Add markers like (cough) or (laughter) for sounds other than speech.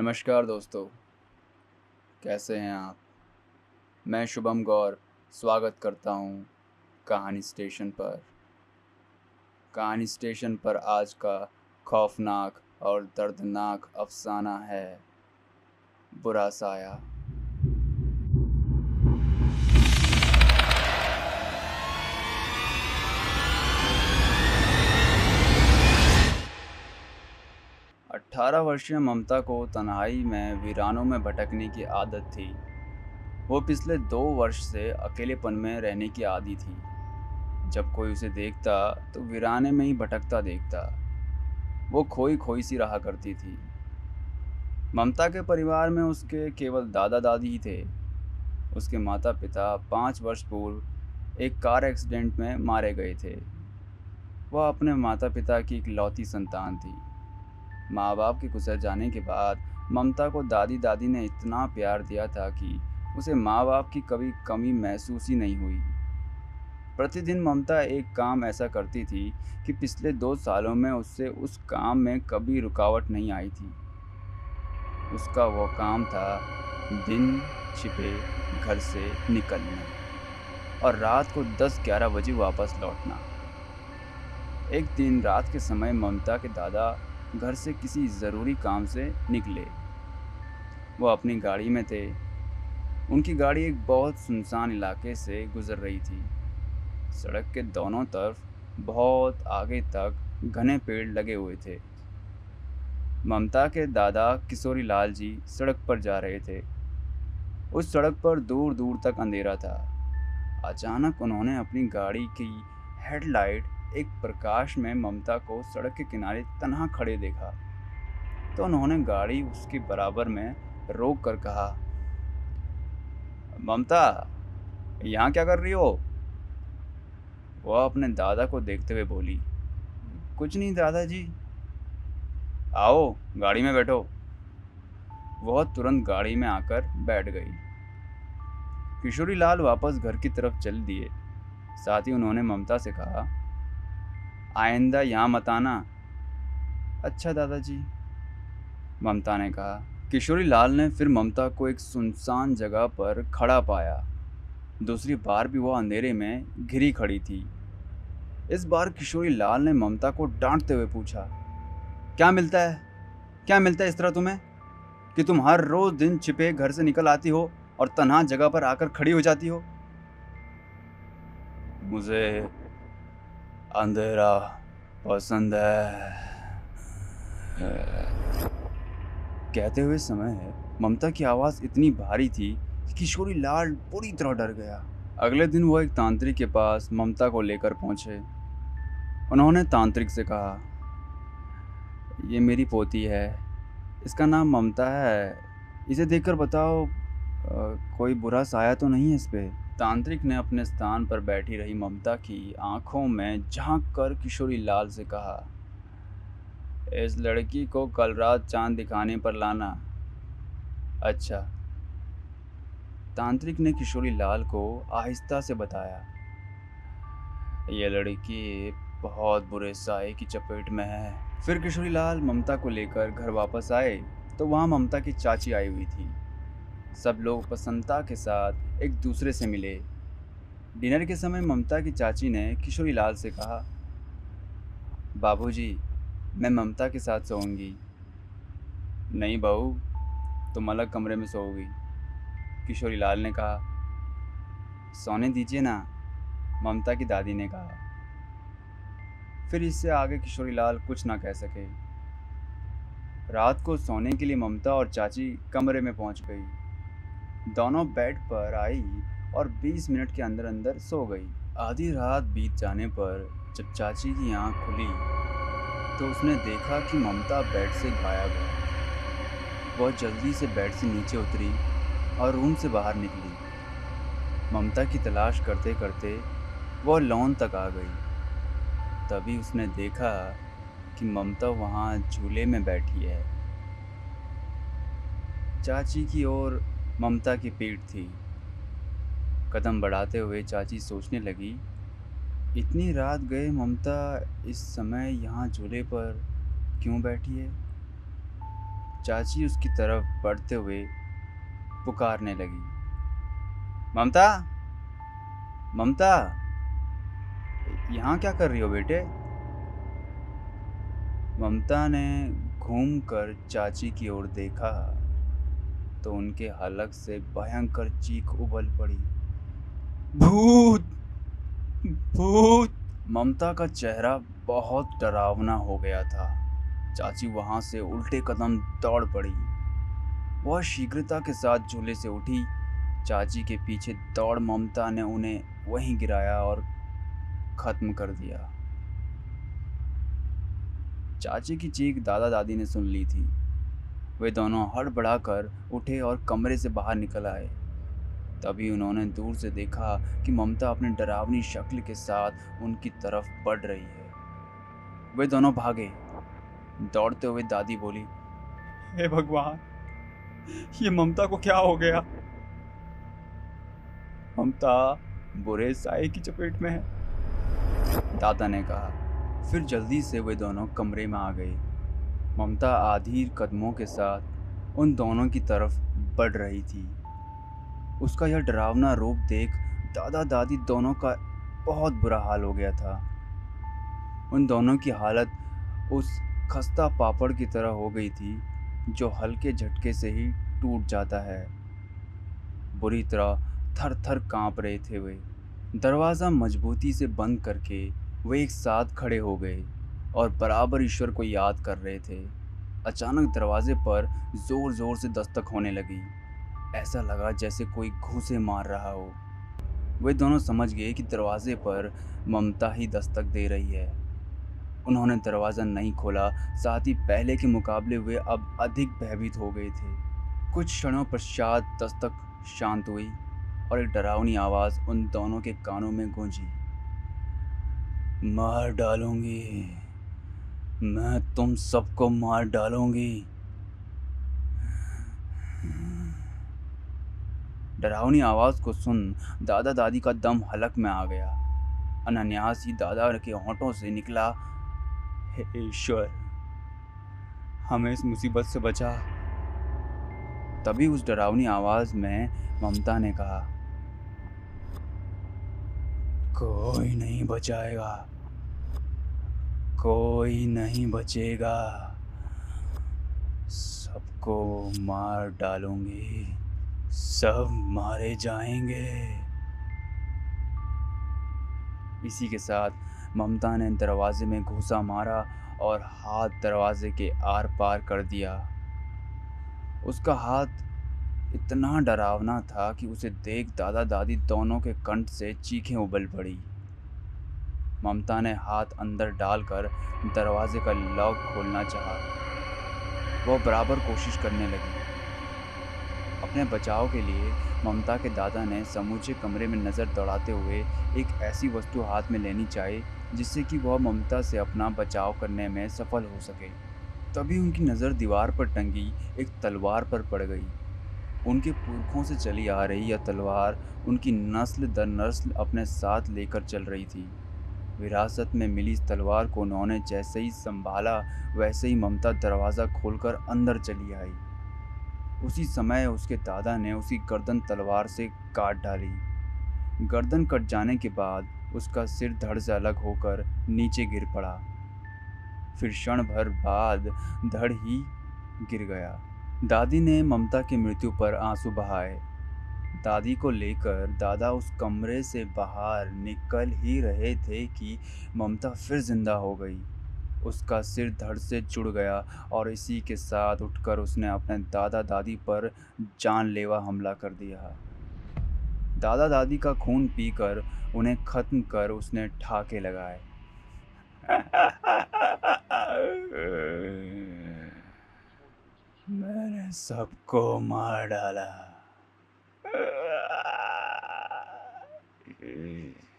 नमस्कार दोस्तों। कैसे हैं आप? मैं शुभम गौर, स्वागत करता हूँ कहानी स्टेशन पर। कहानी स्टेशन पर आज का खौफनाक और दर्दनाक अफसाना है बुरा साया। अट्ठारह वर्षीय ममता को तन्हाई में, वीरानों में भटकने की आदत थी। वो पिछले दो वर्ष से अकेलेपन में रहने की आदि थी। जब कोई उसे देखता तो वीराने में ही भटकता देखता। वो खोई खोई सी रहा करती थी। ममता के परिवार में उसके केवल दादा दादी ही थे। उसके माता पिता पाँच वर्ष पूर्व एक कार एक्सीडेंट में मारे गए थे। वह अपने माता पिता की इकलौती संतान थी। माँ बाप के गुजर जाने के बाद ममता को दादी दादी ने इतना प्यार दिया था कि उसे माँ बाप की कभी कमी महसूस ही नहीं हुई। प्रतिदिन ममता एक काम ऐसा करती थी कि पिछले दो सालों में उससे उस काम में कभी रुकावट नहीं आई थी। उसका वो काम था दिन छिपे घर से निकलना और रात को 10-11 बजे वापस लौटना। एक दिन रात के समय ममता के दादा घर से किसी ज़रूरी काम से निकले। वो अपनी गाड़ी में थे। उनकी गाड़ी एक बहुत सुनसान इलाके से गुज़र रही थी। सड़क के दोनों तरफ़ बहुत आगे तक घने पेड़ लगे हुए थे। ममता के दादा किशोरी लाल जी सड़क पर जा रहे थे। उस सड़क पर दूर दूर तक अंधेरा था। अचानक उन्होंने अपनी गाड़ी की हेडलाइट एक प्रकाश में ममता को सड़क के किनारे तनहा खड़े देखा। तो उन्होंने गाड़ी उसके बराबर में रोक कर कहा, ममता, यहाँ क्या कर रही हो? वह अपने दादा को देखते हुए बोली, कुछ नहीं दादाजी। आओ, गाड़ी में बैठो। वह तुरंत गाड़ी में आकर बैठ गई। किशोरी लाल वापस घर की तरफ़ चल दिए। साथ ही उन्होंने ममता से कहा आइंदा यहाँ मत आना। अच्छा दादाजी, ममता ने कहा। किशोरी लाल ने फिर ममता को एक सुनसान जगह पर खड़ा पाया। दूसरी बार भी वह अंधेरे में घिरी खड़ी थी। इस बार किशोरी लाल ने ममता को डांटते हुए पूछा, क्या मिलता है? क्या मिलता है इस तरह तुम्हें? कि तुम हर रोज दिन छिपे घर से निकल आती हो और तनहा जगह पर आकर खड़ी हो जाती हो? मुझे अंधेरा पसंद है। कहते हुए समय है। ममता की आवाज़ इतनी भारी थी कि किशोरी लाल पूरी तरह डर गया। अगले दिन वो एक तांत्रिक के पास ममता को लेकर पहुँचे। उन्होंने तांत्रिक से कहा ये मेरी पोती है। इसका नाम ममता है। इसे देखकर बताओ आ, कोई बुरा साया तो नहीं है इस पर तांत्रिक ने अपने स्थान पर बैठी रही ममता की आँखों में झाँक कर किशोरी लाल से कहा, इस लड़की को कल रात चाँद दिखाने पर लाना। अच्छा। तांत्रिक ने किशोरी लाल को आहिस्ता से बताया यह लड़की बहुत बुरे साय की चपेट में है। फिर किशोरी लाल ममता को लेकर घर वापस आए तो वहाँ ममता की चाची आई हुई थी। सब लोग प्रसन्नता के साथ एक दूसरे से मिले। डिनर के समय ममता की चाची ने किशोरी लाल से कहा बाबूजी, मैं ममता के साथ सोऊँगी। नहीं बहू तुम अलग कमरे में सोओगी। किशोरी लाल ने कहा सोने दीजिए ना ममता की दादी ने कहा। फिर इससे आगे किशोरी लाल कुछ ना कह सके। रात को सोने के लिए ममता और चाची कमरे में पहुँच गई। दोनों बेड पर आई और 20 मिनट के अंदर अंदर सो गई। आधी रात बीत जाने पर जब चाची की आँख खुली तो उसने देखा कि ममता बेड से गायब है। वह जल्दी से बेड से नीचे उतरी और रूम से बाहर निकली। ममता की तलाश करते करते वह लॉन तक आ गई। तभी उसने देखा कि ममता वहाँ झूले में बैठी है। चाची की ओर ममता की पीठ थी। कदम बढ़ाते हुए चाची सोचने लगी, इतनी रात गए ममता, इस समय यहाँ झूले पर क्यों बैठी है? चाची उसकी तरफ़ बढ़ते हुए पुकारने लगी। ममता ममता, यहाँ क्या कर रही हो बेटे? ममता ने घूमकर चाची की ओर देखा। तो उनके हलक से भयंकर चीख उबल पड़ी। भूत! भूत! ममता का चेहरा बहुत डरावना हो गया था। चाची वहाँ से उल्टे कदम दौड़ पड़ी। वह शीघ्रता के साथ झूले से उठी। चाची के पीछे दौड़ ममता ने उन्हें वहीं गिराया और खत्म कर दिया। चाची की चीख दादा दादी ने सुन ली थी। वे दोनों हड़बड़ाकर उठे और कमरे से बाहर निकल आए। तभी उन्होंने दूर से देखा कि ममता अपनी डरावनी शक्ल के साथ उनकी तरफ़ बढ़ रही है। वे दोनों भागे। दौड़ते हुए दादी बोली, हे भगवान, ये ममता को क्या हो गया? ममता बुरे साय की चपेट में है, दादा ने कहा। फिर जल्दी से वे दोनों कमरे में आ गए। ममता आधीर कदमों के साथ उन दोनों की तरफ़ बढ़ रही थी। उसका यह डरावना रूप देख दादा दादी दोनों का बहुत बुरा हाल हो गया था। उन दोनों की हालत उस खस्ता पापड़ की तरह हो गई थी, जो हल्के झटके से ही टूट जाता है। बुरी तरह थर थर काँप रहे थे वे। दरवाज़ा मजबूती से बंद करके वे एक साथ खड़े हो गए। और बराबर ईश्वर को याद कर रहे थे। अचानक दरवाजे पर ज़ोर ज़ोर से दस्तक होने लगी। ऐसा लगा जैसे कोई घूसे मार रहा हो। वे दोनों समझ गए कि दरवाजे पर ममता ही दस्तक दे रही है। उन्होंने दरवाज़ा नहीं खोला, साथ ही पहले के मुकाबले वे अब अधिक भयभीत हो गए थे। कुछ क्षणों पश्चात दस्तक शांत हुई और एक डरावनी आवाज़ उन दोनों के कानों में गूंजी। मार डालूँगी। मैं तुम सबको मार डालूँगी। डरावनी आवाज़ को सुन दादा दादी का दम हलक में आ गया। अनन्यास दादा के होंठों से निकला। हे ईश्वर, हमें इस मुसीबत से बचा। तभी उस डरावनी आवाज़ में ममता ने कहा, कोई नहीं बचाएगा। कोई नहीं बचेगा। सबको मार डालूँगी। सब मारे जाएँगे। इसी के साथ ममता ने दरवाजे में घुसा मारा और हाथ दरवाजे के आर पार कर दिया। उसका हाथ इतना डरावना था कि उसे देख दादा दादी दोनों के कंठ से चीखें उबल पड़ी। ममता ने हाथ अंदर डालकर दरवाजे का लॉक खोलना चाहा। वह बराबर कोशिश करने लगी। अपने बचाव के लिए ममता के दादा ने समूचे कमरे में नज़र दौड़ाते हुए एक ऐसी वस्तु हाथ में लेनी चाहिए जिससे कि वह ममता से अपना बचाव करने में सफल हो सके। तभी उनकी नज़र दीवार पर टंगी, एक तलवार पर पड़ गई। उनके पुरखों से चली आ रही यह तलवार उनकी नस्ल दर नस्ल अपने साथ लेकर चल रही थी। विरासत में मिली इस तलवार को उन्होंने जैसे ही संभाला, वैसे ही ममता दरवाज़ा खोलकर अंदर चली आई। उसी समय उसके दादा ने उसकी गर्दन तलवार से काट डाली। गर्दन कट जाने के बाद उसका सिर धड़ से अलग होकर नीचे गिर पड़ा। फिर क्षण भर बाद धड़ ही गिर गया। दादी ने ममता की मृत्यु पर आँसू बहाए। दादी को लेकर दादा उस कमरे से बाहर निकल ही रहे थे कि ममता फिर ज़िंदा हो गई। उसका सिर धड़ से जुड़ गया और इसी के साथ उठकर उसने अपने दादा दादी पर जानलेवा हमला कर दिया। दादा दादी का खून पीकर उन्हें ख़त्म कर उसने ठाके लगाए। (laughs) मैंने सबको मार डाला। 呃嗯。